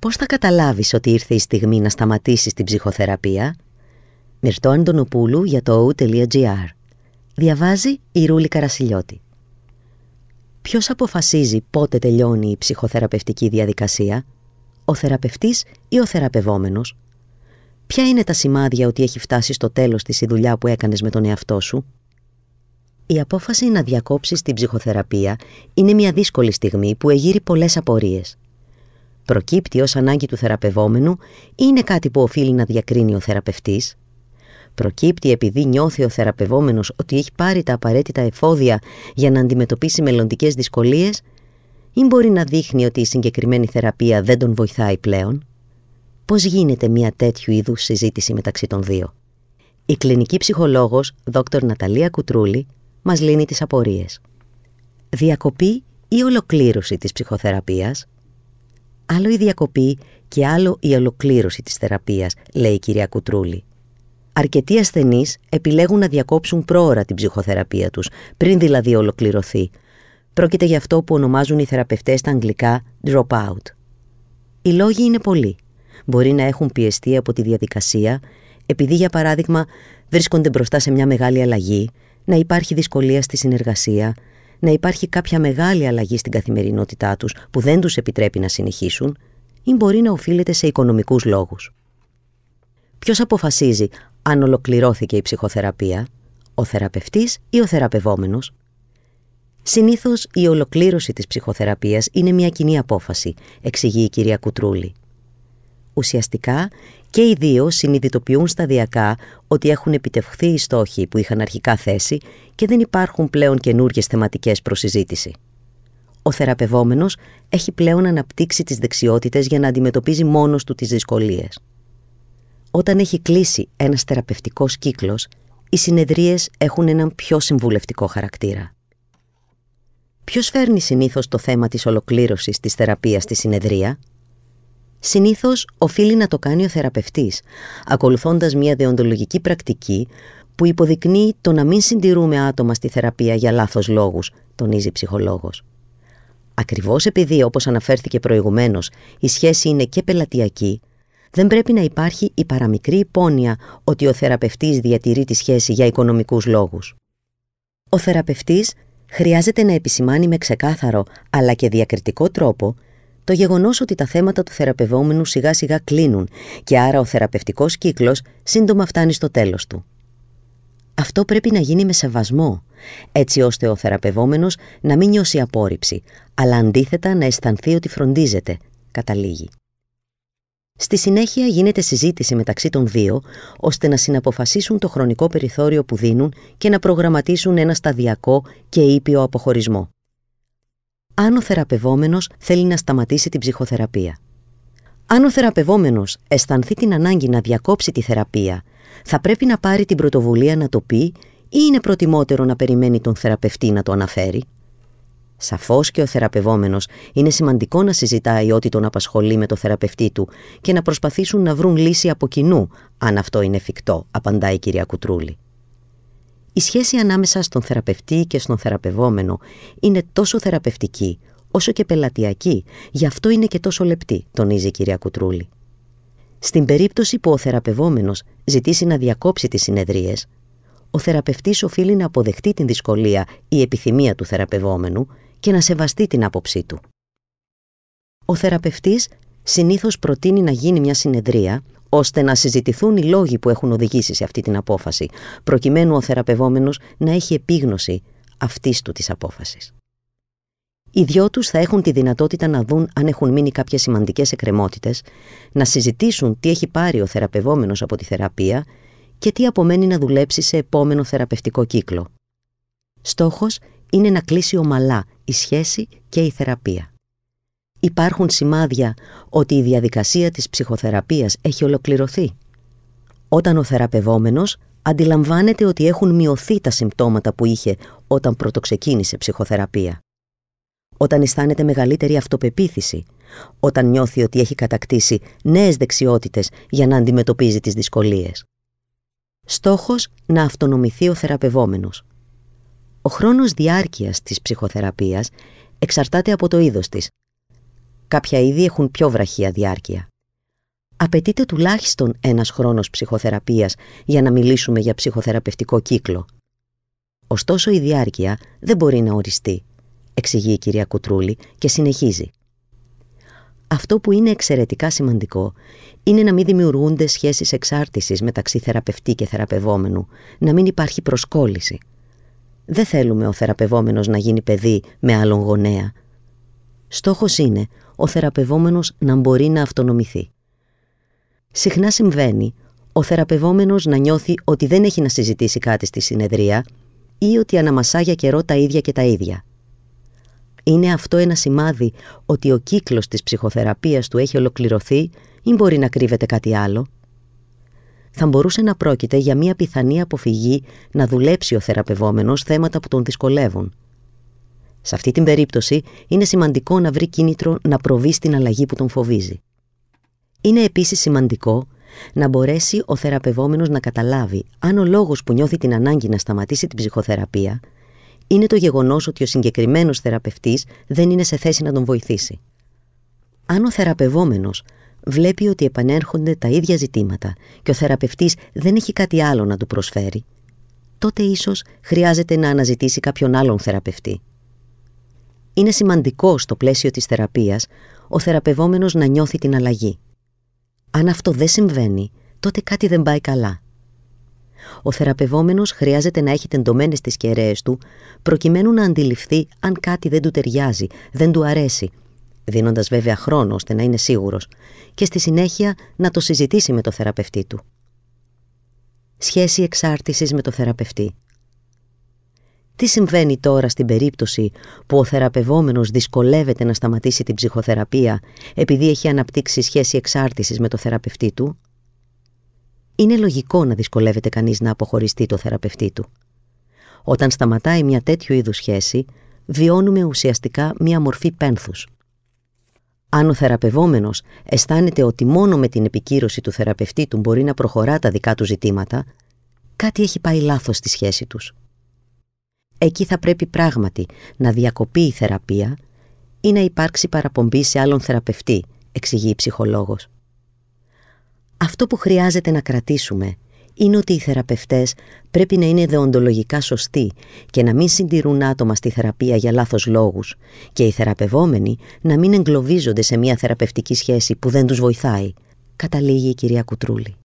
Πώς θα καταλάβεις ότι ήρθε η στιγμή να σταματήσεις την ψυχοθεραπεία; Μυρτώ Αντωνοπούλου για το o.gr Διαβάζει η Ρούλη Καρασιλιώτη. Ποιος αποφασίζει πότε τελειώνει η ψυχοθεραπευτική διαδικασία; Ο θεραπευτής ή ο θεραπευόμενος; Ποια είναι τα σημάδια ότι έχει φτάσει στο τέλος της η δουλειά που έκανες με τον εαυτό σου; Η απόφαση να διακόψεις την ψυχοθεραπεία είναι μια δύσκολη στιγμή που εγείρει πολλές απορίες. Προκύπτει ως ανάγκη του θεραπευόμενου ή είναι κάτι που οφείλει να διακρίνει ο θεραπευτής; Προκύπτει επειδή νιώθει ο θεραπευόμενος ότι έχει πάρει τα απαραίτητα εφόδια για να αντιμετωπίσει μελλοντικές δυσκολίες ή μπορεί να δείχνει ότι η συγκεκριμένη θεραπεία δεν τον βοηθάει πλέον. Πώς γίνεται μια τέτοιου είδους συζήτηση μεταξύ των δύο; Η κλινική ψυχολόγος Δ. Ναταλία Κουτρούλη μας λύνει τις απορίες. Διακοπή ή ολοκλήρωση της ψυχοθεραπείας; Άλλο η διακοπή και άλλο η ολοκλήρωση της θεραπείας, λέει η κυρία Κουτρούλη. Αρκετοί ασθενείς επιλέγουν να διακόψουν πρόωρα την ψυχοθεραπεία τους, πριν δηλαδή ολοκληρωθεί. Πρόκειται για αυτό που ονομάζουν οι θεραπευτές στα αγγλικά drop out. Οι λόγοι είναι πολλοί. Μπορεί να έχουν πιεστεί από τη διαδικασία, επειδή για παράδειγμα βρίσκονται μπροστά σε μια μεγάλη αλλαγή, να υπάρχει δυσκολία στη συνεργασία, να υπάρχει κάποια μεγάλη αλλαγή στην καθημερινότητά τους που δεν τους επιτρέπει να συνεχίσουν ή μπορεί να οφείλεται σε οικονομικούς λόγους. Ποιος αποφασίζει αν ολοκληρώθηκε η ψυχοθεραπεία, ο θεραπευτής ή ο θεραπευόμενος; Συνήθως η ολοκλήρωση της ψυχοθεραπείας είναι μια κοινή απόφαση, εξηγεί η κυρία Κουτρούλη. Ουσιαστικά και οι δύο συνειδητοποιούν σταδιακά ότι έχουν επιτευχθεί οι στόχοι που είχαν αρχικά θέσει και δεν υπάρχουν πλέον καινούργιες θεματικές προσυζήτηση. Ο θεραπευόμενος έχει πλέον αναπτύξει τις δεξιότητες για να αντιμετωπίζει μόνος του τις δυσκολίες. Όταν έχει κλείσει ένας θεραπευτικός κύκλος, οι συνεδρίες έχουν έναν πιο συμβουλευτικό χαρακτήρα. Ποιος φέρνει συνήθως το θέμα της ολοκλήρωσης της θεραπείας στη συνεδρία; Συνήθως οφείλει να το κάνει ο θεραπευτής, ακολουθώντας μια δεοντολογική πρακτική που υποδεικνύει το να μην συντηρούμε άτομα στη θεραπεία για λάθος λόγους, τονίζει ψυχολόγος. Ακριβώς επειδή, όπως αναφέρθηκε προηγουμένως, η σχέση είναι και πελατειακή, δεν πρέπει να υπάρχει η παραμικρή υπόνοια ότι ο θεραπευτής διατηρεί τη σχέση για οικονομικούς λόγους. Ο θεραπευτής χρειάζεται να επισημάνει με ξεκάθαρο αλλά και διακριτικό τρόπο το γεγονός ότι τα θέματα του θεραπευόμενου σιγά σιγά κλείνουν και άρα ο θεραπευτικός κύκλος σύντομα φτάνει στο τέλος του. Αυτό πρέπει να γίνει με σεβασμό, έτσι ώστε ο θεραπευόμενος να μην νιώσει απόρριψη, αλλά αντίθετα να αισθανθεί ότι φροντίζεται, καταλήγει. Στη συνέχεια γίνεται συζήτηση μεταξύ των δύο, ώστε να συναποφασίσουν το χρονικό περιθώριο που δίνουν και να προγραμματίσουν ένα σταδιακό και ήπιο αποχωρισμό. Αν ο θεραπευόμενος θέλει να σταματήσει την ψυχοθεραπεία. Αν ο θεραπευόμενος αισθανθεί την ανάγκη να διακόψει τη θεραπεία, θα πρέπει να πάρει την πρωτοβουλία να το πει ή είναι προτιμότερο να περιμένει τον θεραπευτή να το αναφέρει. Σαφώς και ο θεραπευόμενος είναι σημαντικό να συζητάει ό,τι τον απασχολεί με το θεραπευτή του και να προσπαθήσουν να βρουν λύση από κοινού, αν αυτό είναι εφικτό, απαντάει η κυρία Κουτρούλη. Η σχέση ανάμεσα στον θεραπευτή και στον θεραπευόμενο είναι τόσο θεραπευτική όσο και πελατειακή, γι' αυτό είναι και τόσο λεπτή, τονίζει η κυρία Κουτρούλη. Στην περίπτωση που ο θεραπευόμενος ζητήσει να διακόψει τις συνεδρίες, ο θεραπευτής οφείλει να αποδεχτεί την δυσκολία ή επιθυμία του θεραπευόμενου και να σεβαστεί την άποψή του. Ο θεραπευτής συνήθως προτείνει να γίνει μια συνεδρία ώστε να συζητηθούν οι λόγοι που έχουν οδηγήσει σε αυτή την απόφαση, προκειμένου ο θεραπευόμενος να έχει επίγνωση αυτής του της απόφασης. Οι δυο τους θα έχουν τη δυνατότητα να δουν αν έχουν μείνει κάποιες σημαντικές εκκρεμότητες, να συζητήσουν τι έχει πάρει ο θεραπευόμενος από τη θεραπεία και τι απομένει να δουλέψει σε επόμενο θεραπευτικό κύκλο. Στόχος είναι να κλείσει ομαλά η σχέση και η θεραπεία. Υπάρχουν σημάδια ότι η διαδικασία της ψυχοθεραπείας έχει ολοκληρωθεί. Όταν ο θεραπευόμενος αντιλαμβάνεται ότι έχουν μειωθεί τα συμπτώματα που είχε όταν πρωτοξεκίνησε ψυχοθεραπεία. Όταν αισθάνεται μεγαλύτερη αυτοπεποίθηση, όταν νιώθει ότι έχει κατακτήσει νέες δεξιότητες για να αντιμετωπίζει τις δυσκολίες. Στόχος να αυτονομηθεί ο θεραπευόμενος. Ο χρόνος διάρκειας της ψυχοθεραπείας εξαρτάται από το είδος της. Κάποια είδη έχουν πιο βραχία διάρκεια. Απαιτείται τουλάχιστον ένας χρόνος ψυχοθεραπείας για να μιλήσουμε για ψυχοθεραπευτικό κύκλο. Ωστόσο η διάρκεια δεν μπορεί να οριστεί, εξηγεί η κυρία Κουτρούλη και συνεχίζει. Αυτό που είναι εξαιρετικά σημαντικό είναι να μην δημιουργούνται σχέσεις εξάρτησης μεταξύ θεραπευτή και θεραπευόμενου, να μην υπάρχει προσκόλληση. Δεν θέλουμε ο θεραπευόμενος να γίνει παιδί με άλλον γονέα. Στόχος είναι ο θεραπευόμενος να μπορεί να αυτονομηθεί. Συχνά συμβαίνει ο θεραπευόμενος να νιώθει ότι δεν έχει να συζητήσει κάτι στη συνεδρία ή ότι αναμασά για καιρό τα ίδια και τα ίδια. Είναι αυτό ένα σημάδι ότι ο κύκλος της ψυχοθεραπείας του έχει ολοκληρωθεί ή μπορεί να κρύβεται κάτι άλλο; Θα μπορούσε να πρόκειται για μια πιθανή αποφυγή να δουλέψει ο θεραπευόμενος θέματα που τον δυσκολεύουν. Σε αυτή την περίπτωση είναι σημαντικό να βρει κίνητρο να προβεί στην αλλαγή που τον φοβίζει. Είναι επίσης σημαντικό να μπορέσει ο θεραπευόμενος να καταλάβει αν ο λόγος που νιώθει την ανάγκη να σταματήσει την ψυχοθεραπεία είναι το γεγονός ότι ο συγκεκριμένος θεραπευτής δεν είναι σε θέση να τον βοηθήσει. Αν ο θεραπευόμενος βλέπει ότι επανέρχονται τα ίδια ζητήματα και ο θεραπευτής δεν έχει κάτι άλλο να του προσφέρει, τότε ίσως χρειάζεται να αναζητήσει κάποιον άλλον θεραπευτή. Είναι σημαντικό στο πλαίσιο της θεραπείας ο θεραπευόμενος να νιώθει την αλλαγή. Αν αυτό δεν συμβαίνει, τότε κάτι δεν πάει καλά. Ο θεραπευόμενος χρειάζεται να έχει τεντωμένες τις κεραίες του, προκειμένου να αντιληφθεί αν κάτι δεν του ταιριάζει, δεν του αρέσει, δίνοντας βέβαια χρόνο ώστε να είναι σίγουρος, και στη συνέχεια να το συζητήσει με το θεραπευτή του. Σχέση εξάρτησης με το θεραπευτή. Τι συμβαίνει τώρα στην περίπτωση που ο θεραπευόμενος δυσκολεύεται να σταματήσει την ψυχοθεραπεία επειδή έχει αναπτύξει σχέση εξάρτησης με το θεραπευτή του; Είναι λογικό να δυσκολεύεται κανείς να αποχωριστεί το θεραπευτή του. Όταν σταματάει μια τέτοιου είδους σχέση, βιώνουμε ουσιαστικά μια μορφή πένθους. Αν ο θεραπευόμενος αισθάνεται ότι μόνο με την επικύρωση του θεραπευτή του μπορεί να προχωρά τα δικά του ζητήματα, κάτι έχει πάει λάθος στη σχέση τους εκεί θα πρέπει πράγματι να διακοπεί η θεραπεία ή να υπάρξει παραπομπή σε άλλον θεραπευτή, εξηγεί η ψυχολόγος. Αυτό που χρειάζεται να κρατήσουμε είναι ότι οι θεραπευτές πρέπει να είναι δεοντολογικά σωστοί και να μην συντηρούν άτομα στη θεραπεία για λάθος λόγους και οι θεραπευόμενοι να μην εγκλωβίζονται σε μια θεραπευτική σχέση που δεν τους βοηθάει, καταλήγει η κυρία Κουτρούλη.